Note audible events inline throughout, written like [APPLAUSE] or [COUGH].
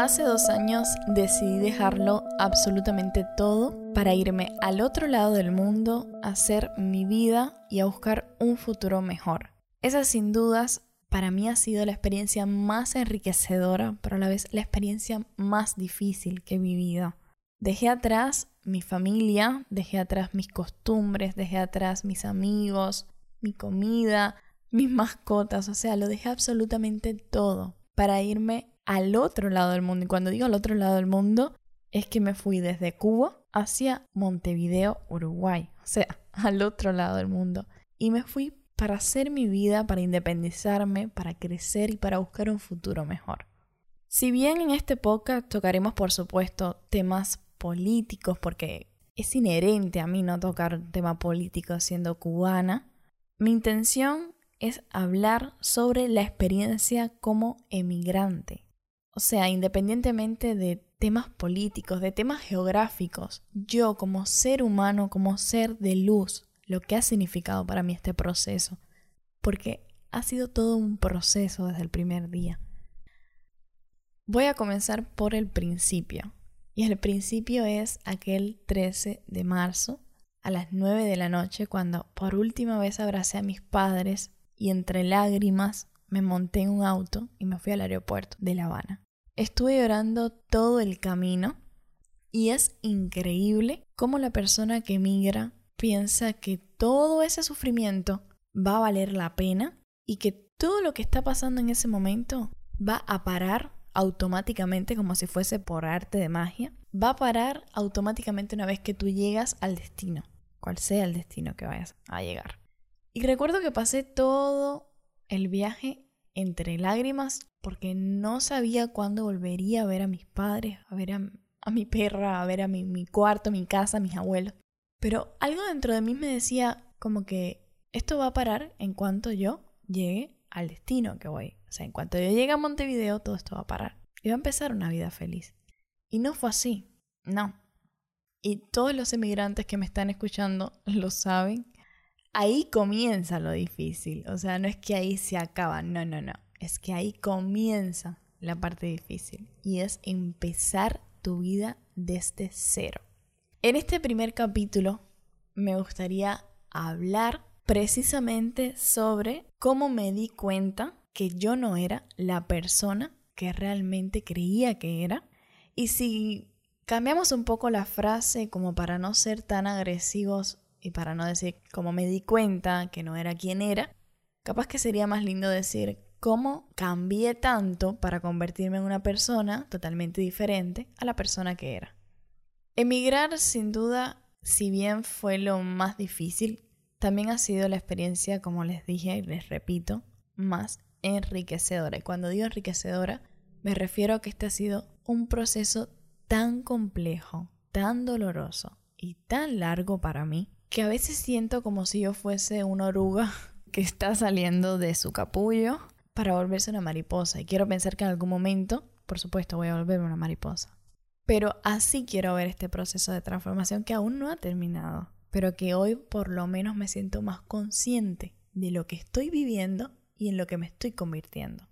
Hace dos años decidí dejarlo absolutamente todo para irme al otro lado del mundo, a hacer mi vida y a buscar un futuro mejor. Esa sin dudas para mí ha sido la experiencia más enriquecedora, pero a la vez la experiencia más difícil que he vivido. Dejé atrás mi familia, dejé atrás mis costumbres, dejé atrás mis amigos, mi comida, mis mascotas, o sea, lo dejé absolutamente todo para irme al otro lado del mundo. Y cuando digo al otro lado del mundo, es que me fui desde Cuba hacia Montevideo, Uruguay. O sea, [LAUGHS] al otro lado del mundo. Y me fui para hacer mi vida, para independizarme, para crecer y para buscar un futuro mejor. Si bien en este podcast tocaremos, por supuesto, temas políticos, porque es inherente a mí no tocar tema político siendo cubana, mi intención es hablar sobre la experiencia como emigrante, o sea, independientemente de temas políticos, de temas geográficos, yo como ser humano, como ser de luz, lo que ha significado para mí este proceso. Porque ha sido todo un proceso desde el primer día. Voy a comenzar por el principio. Y el principio es aquel 13 de marzo a las 9 de la noche cuando por última vez abracé a mis padres y entre lágrimas me monté en un auto y me fui al aeropuerto de La Habana. Estuve llorando todo el camino y es increíble cómo la persona que emigra piensa que todo ese sufrimiento va a valer la pena y que todo lo que está pasando en ese momento va a parar automáticamente como si fuese por arte de magia. Va a parar automáticamente una vez que tú llegas al destino, cual sea el destino que vayas a llegar. Y recuerdo que pasé todo el viaje entre lágrimas porque no sabía cuándo volvería a ver a mis padres, a ver a, mi perra, a ver a mi, mi cuarto, mi casa, mis abuelos. Pero algo dentro de mí me decía como que esto va a parar en cuanto yo llegue al destino que voy. O sea, en cuanto yo llegue a Montevideo, todo esto va a parar. Va a empezar una vida feliz. Y no fue así. No. Y todos los emigrantes que me están escuchando lo saben ahí comienza lo difícil. O sea, no es que ahí se acaba, no, no, no. Es que ahí comienza la parte difícil y es empezar tu vida desde cero. En este primer capítulo me gustaría hablar precisamente sobre cómo me di cuenta que yo no era la persona que realmente creía que era. Y si cambiamos un poco la frase como para no ser tan agresivos y para no decir cómo me di cuenta que no era quien era, capaz que sería más lindo decir cómo cambié tanto para convertirme en una persona totalmente diferente a la persona que era. Emigrar, sin duda, si bien fue lo más difícil, también ha sido la experiencia, como les dije y les repito, más enriquecedora. Y cuando digo enriquecedora, me refiero a que este ha sido un proceso tan complejo, tan doloroso y tan largo para mí, que a veces siento como si yo fuese una oruga [LAUGHS] que está saliendo de su capullo para volverse una mariposa. Y quiero pensar que en algún momento, por supuesto, voy a volverme una mariposa. Pero así quiero ver este proceso de transformación que aún no ha terminado, pero que hoy por lo menos me siento más consciente de lo que estoy viviendo y en lo que me estoy convirtiendo.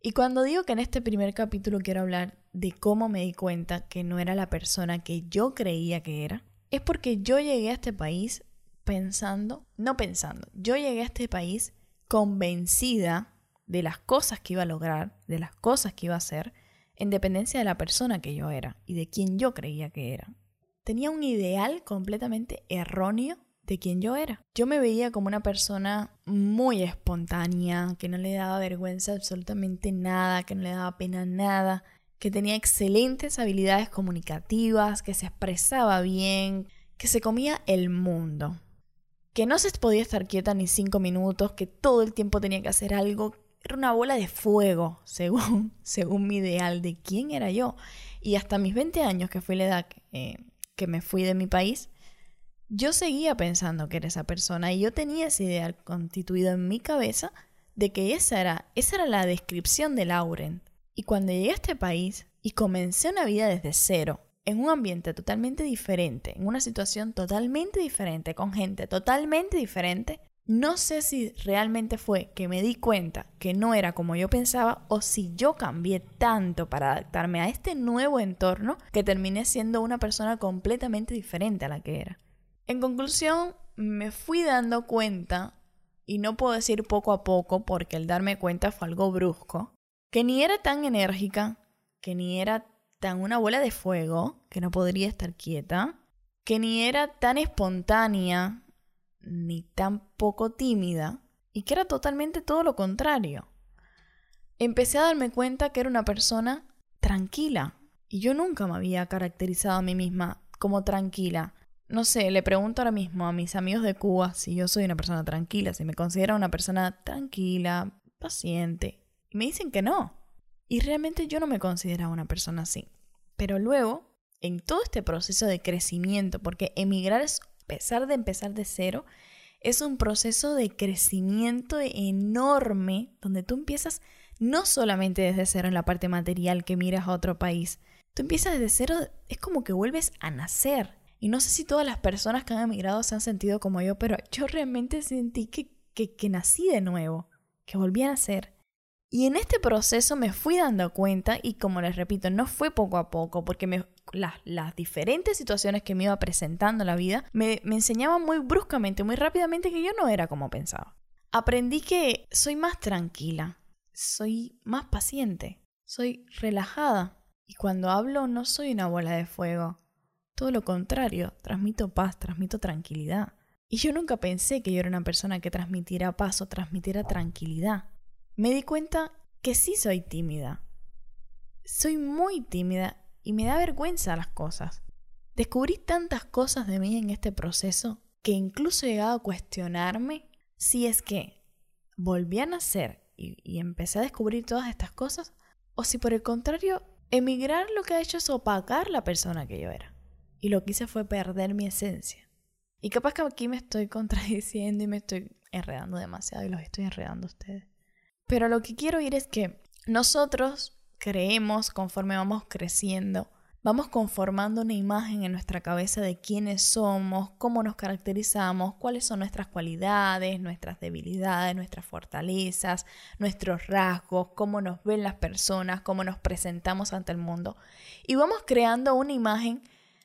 Y cuando digo que en este primer capítulo quiero hablar de cómo me di cuenta que no era la persona que yo creía que era, es porque yo llegué a este país pensando, no pensando, yo llegué a este país convencida de las cosas que iba a lograr, de las cosas que iba a hacer, en dependencia de la persona que yo era y de quien yo creía que era. Tenía un ideal completamente erróneo de quien yo era. Yo me veía como una persona muy espontánea, que no le daba vergüenza absolutamente nada, que no le daba pena nada, que tenía excelentes habilidades comunicativas, que se expresaba bien, que se comía el mundo, que no se podía estar quieta ni cinco minutos, que todo el tiempo tenía que hacer algo. Era una bola de fuego, [LAUGHS] según, según mi ideal de quién era yo. Y hasta mis 20 años, que fue la edad eh, que me fui de mi país, yo seguía pensando que era esa persona y yo tenía ese ideal constituido en mi cabeza de que esa era, esa era la descripción de Lauren, y cuando llegué a este país y comencé una vida desde cero, en un ambiente totalmente diferente, en una situación totalmente diferente, con gente totalmente diferente, No sé si realmente fue que me di cuenta que no era como yo pensaba o si yo cambié tanto para adaptarme a este nuevo entorno que terminé siendo una persona completamente diferente a la que era. En conclusión, me fui dando cuenta, y no puedo decir poco a poco porque el darme cuenta fue algo brusco, que ni era tan enérgica, que ni era tan una bola de fuego, que no podría estar quieta, que ni era tan espontánea, ni tan poco tímida, y que era totalmente todo lo contrario. Empecé a darme cuenta que era una persona tranquila, y yo nunca me había caracterizado a mí misma como tranquila. No sé, le pregunto ahora mismo a mis amigos de Cuba si yo soy una persona tranquila, si me considero una persona tranquila, paciente. Y me dicen que no. Y realmente yo no me consideraba una persona así. Pero luego, en todo este proceso de crecimiento, porque emigrar es pesar de empezar de cero, es un proceso de crecimiento enorme donde tú empiezas no solamente desde cero en la parte material que miras a otro país, tú empiezas desde cero, es como que vuelves a nacer. Y no sé si todas las personas que han emigrado se han sentido como yo, pero yo realmente sentí que, que, que nací de nuevo, que volví a nacer. Y en este proceso me fui dando cuenta, y como les repito, no fue poco a poco, porque las, diferentes situaciones que me iba presentando en la vida me, me enseñaban muy bruscamente, muy rápidamente que yo no era como pensaba. Aprendí que soy más tranquila, soy más paciente, soy relajada. Y cuando hablo no soy una bola de fuego. Todo lo contrario, transmito paz, transmito tranquilidad. Y yo nunca pensé que yo era una persona que transmitiera paz o transmitiera tranquilidad. Me di cuenta que sí soy tímida. Soy muy tímida y me da vergüenza las cosas. Descubrí tantas cosas de mí en este proceso que incluso he a cuestionarme si es que volví a nacer y, empecé a descubrir todas estas cosas o si por el contrario emigrar lo que ha hecho es opacar la persona que yo era. Y lo que hice fue perder mi esencia. Y capaz que aquí me estoy [LAUGHS] contradiciendo y me estoy enredando demasiado y los estoy enredando a ustedes. Pero lo que quiero ir es que nosotros creemos conforme vamos creciendo, vamos conformando una imagen en nuestra cabeza de quiénes somos, cómo nos caracterizamos, cuáles son nuestras cualidades, nuestras debilidades, nuestras fortalezas, nuestros rasgos, cómo nos ven las personas, cómo nos presentamos ante el mundo. Y vamos creando una imagen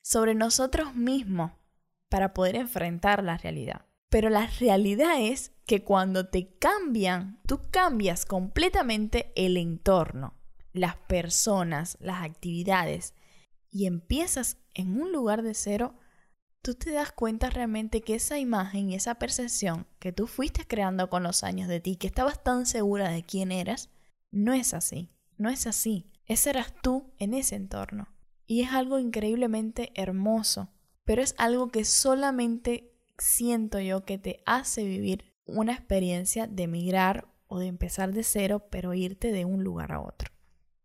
sobre nosotros mismos para poder enfrentar la realidad. Pero la realidad es que cuando te cambian, tú cambias completamente el entorno las personas, las actividades, y empiezas en un lugar de cero, tú te das cuenta realmente que esa imagen y esa percepción que tú fuiste creando con los años de ti, que estabas tan segura de quién eras, no es así, no es así. Ese eras tú en ese entorno. Y es algo increíblemente hermoso, pero es algo que solamente siento yo que te hace vivir una experiencia de emigrar o de empezar de cero, pero irte de un lugar a otro.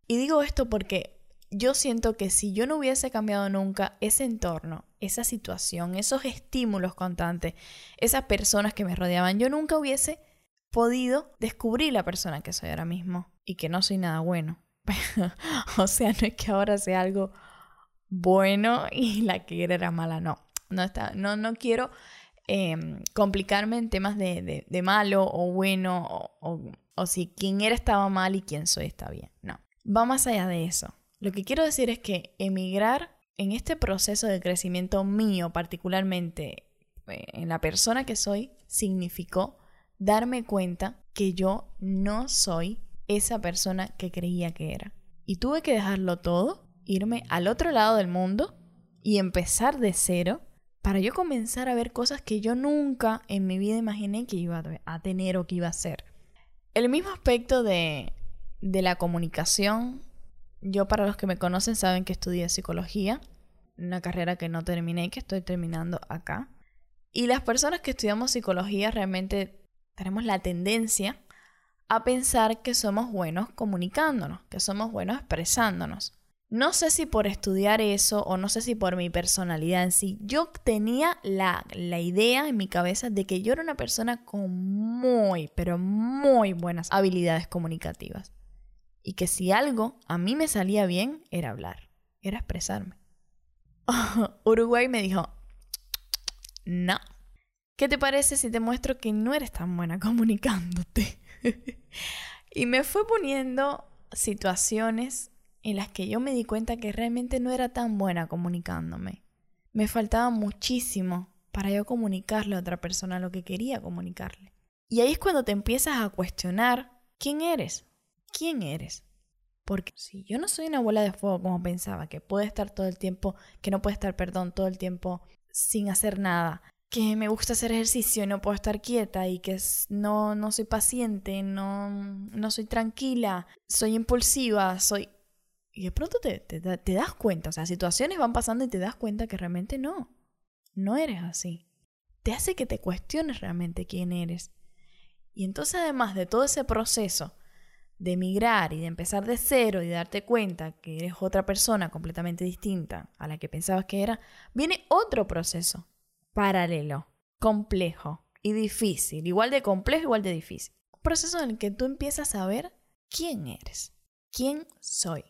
Y digo esto porque yo siento que si yo no hubiese cambiado nunca ese entorno, esa situación, esos estímulos constantes, esas personas que me rodeaban, yo nunca hubiese podido descubrir la persona que soy ahora mismo y que no soy nada bueno. [LAUGHS] o sea, no es que ahora sea algo bueno y la que era mala, no. No, está, no, no quiero em, complicarme en temas de, de, malo o bueno o, o, si quien era estaba mal y quien soy está bien. No va más allá de eso. Lo que quiero decir es que emigrar en este proceso de crecimiento mío, particularmente eh, en la persona que soy, significó darme cuenta que yo no soy esa persona que creía que era. Y tuve que dejarlo todo, irme al otro lado del mundo y empezar de cero para yo comenzar a ver cosas que yo nunca en mi vida imaginé que iba a tener o que iba a ser. El mismo aspecto de la comunicación. Yo para los que me conocen saben que estudié psicología, una carrera que no terminé y que estoy terminando acá. Y las personas que estudiamos psicología realmente tenemos la tendencia a pensar que somos buenos comunicándonos, que somos buenos expresándonos. No sé si por estudiar eso o no sé si por mi personalidad en sí, yo tenía la, la, idea en mi cabeza de que yo era una persona con muy, pero muy buenas habilidades comunicativas y que si algo a mí me salía bien era hablar, era expresarme. [LAUGHS] Uruguay me dijo, no, ¿Qué te parece si te muestro que no eres tan buena comunicándote? [LAUGHS] y me fue poniendo situaciones en las que yo me di cuenta que realmente no era tan buena comunicándome. Me faltaba muchísimo para yo comunicarle a otra persona lo que quería comunicarle. Y ahí es cuando te empiezas a cuestionar quién eres, quién eres. Porque si yo no soy una bola de fuego como pensaba, que puede estar todo el tiempo, que no puede estar, perdón, todo el tiempo sin hacer nada, que me gusta hacer ejercicio y no puedo estar quieta y que no, no soy paciente, no, no soy tranquila, soy impulsiva, soy... Y de pronto te, te, das cuenta, o sea, situaciones van pasando y te das cuenta que realmente no, no eres así. Te hace que te cuestiones realmente quién eres. Y entonces además de todo ese proceso de emigrar y de empezar de cero y darte cuenta que eres otra persona completamente distinta a la que pensabas que era, viene otro proceso paralelo, complejo y difícil, igual de complejo, igual de difícil. Un proceso en el que tú empiezas a ver quién eres, quién soy.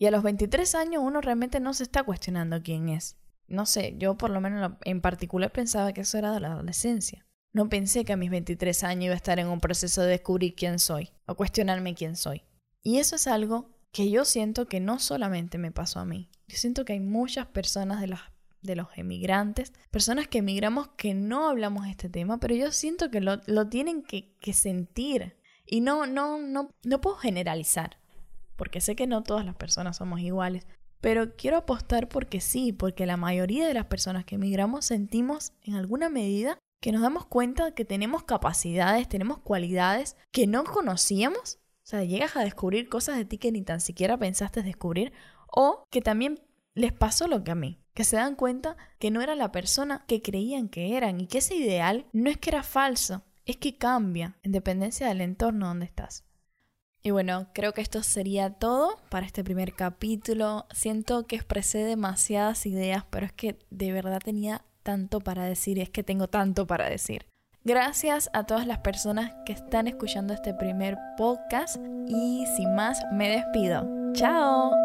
Y a los 23 años uno realmente no se está cuestionando quién es. No sé, yo por lo menos en particular pensaba que eso era de la adolescencia. No pensé que a mis 23 años iba a estar en un proceso de descubrir quién soy o cuestionarme quién soy. Y eso es algo que yo siento que no solamente me pasó a mí. Yo siento que hay muchas personas de los, de los emigrantes, personas que emigramos que no hablamos este tema, pero yo siento que lo, lo tienen que, que sentir. Y no, no, no, no puedo generalizar, porque sé que no todas las personas somos iguales, pero quiero apostar porque sí, porque la mayoría de las personas que emigramos sentimos en alguna medida que nos damos cuenta que tenemos capacidades, tenemos cualidades que no conocíamos. O sea, llegas a descubrir cosas de ti que ni tan siquiera pensaste descubrir. O que también les pasó lo que a mí, que se dan cuenta que no era la persona que creían que eran y que ese ideal no es que era falso, es que cambia en dependencia del entorno donde estás. Y bueno, creo que esto sería todo para este primer capítulo. Siento que expresé demasiadas ideas, pero es que de verdad tenía tanto para decir y es que tengo tanto para decir. Gracias a todas las personas que están escuchando este primer podcast y sin más me despido. Chao.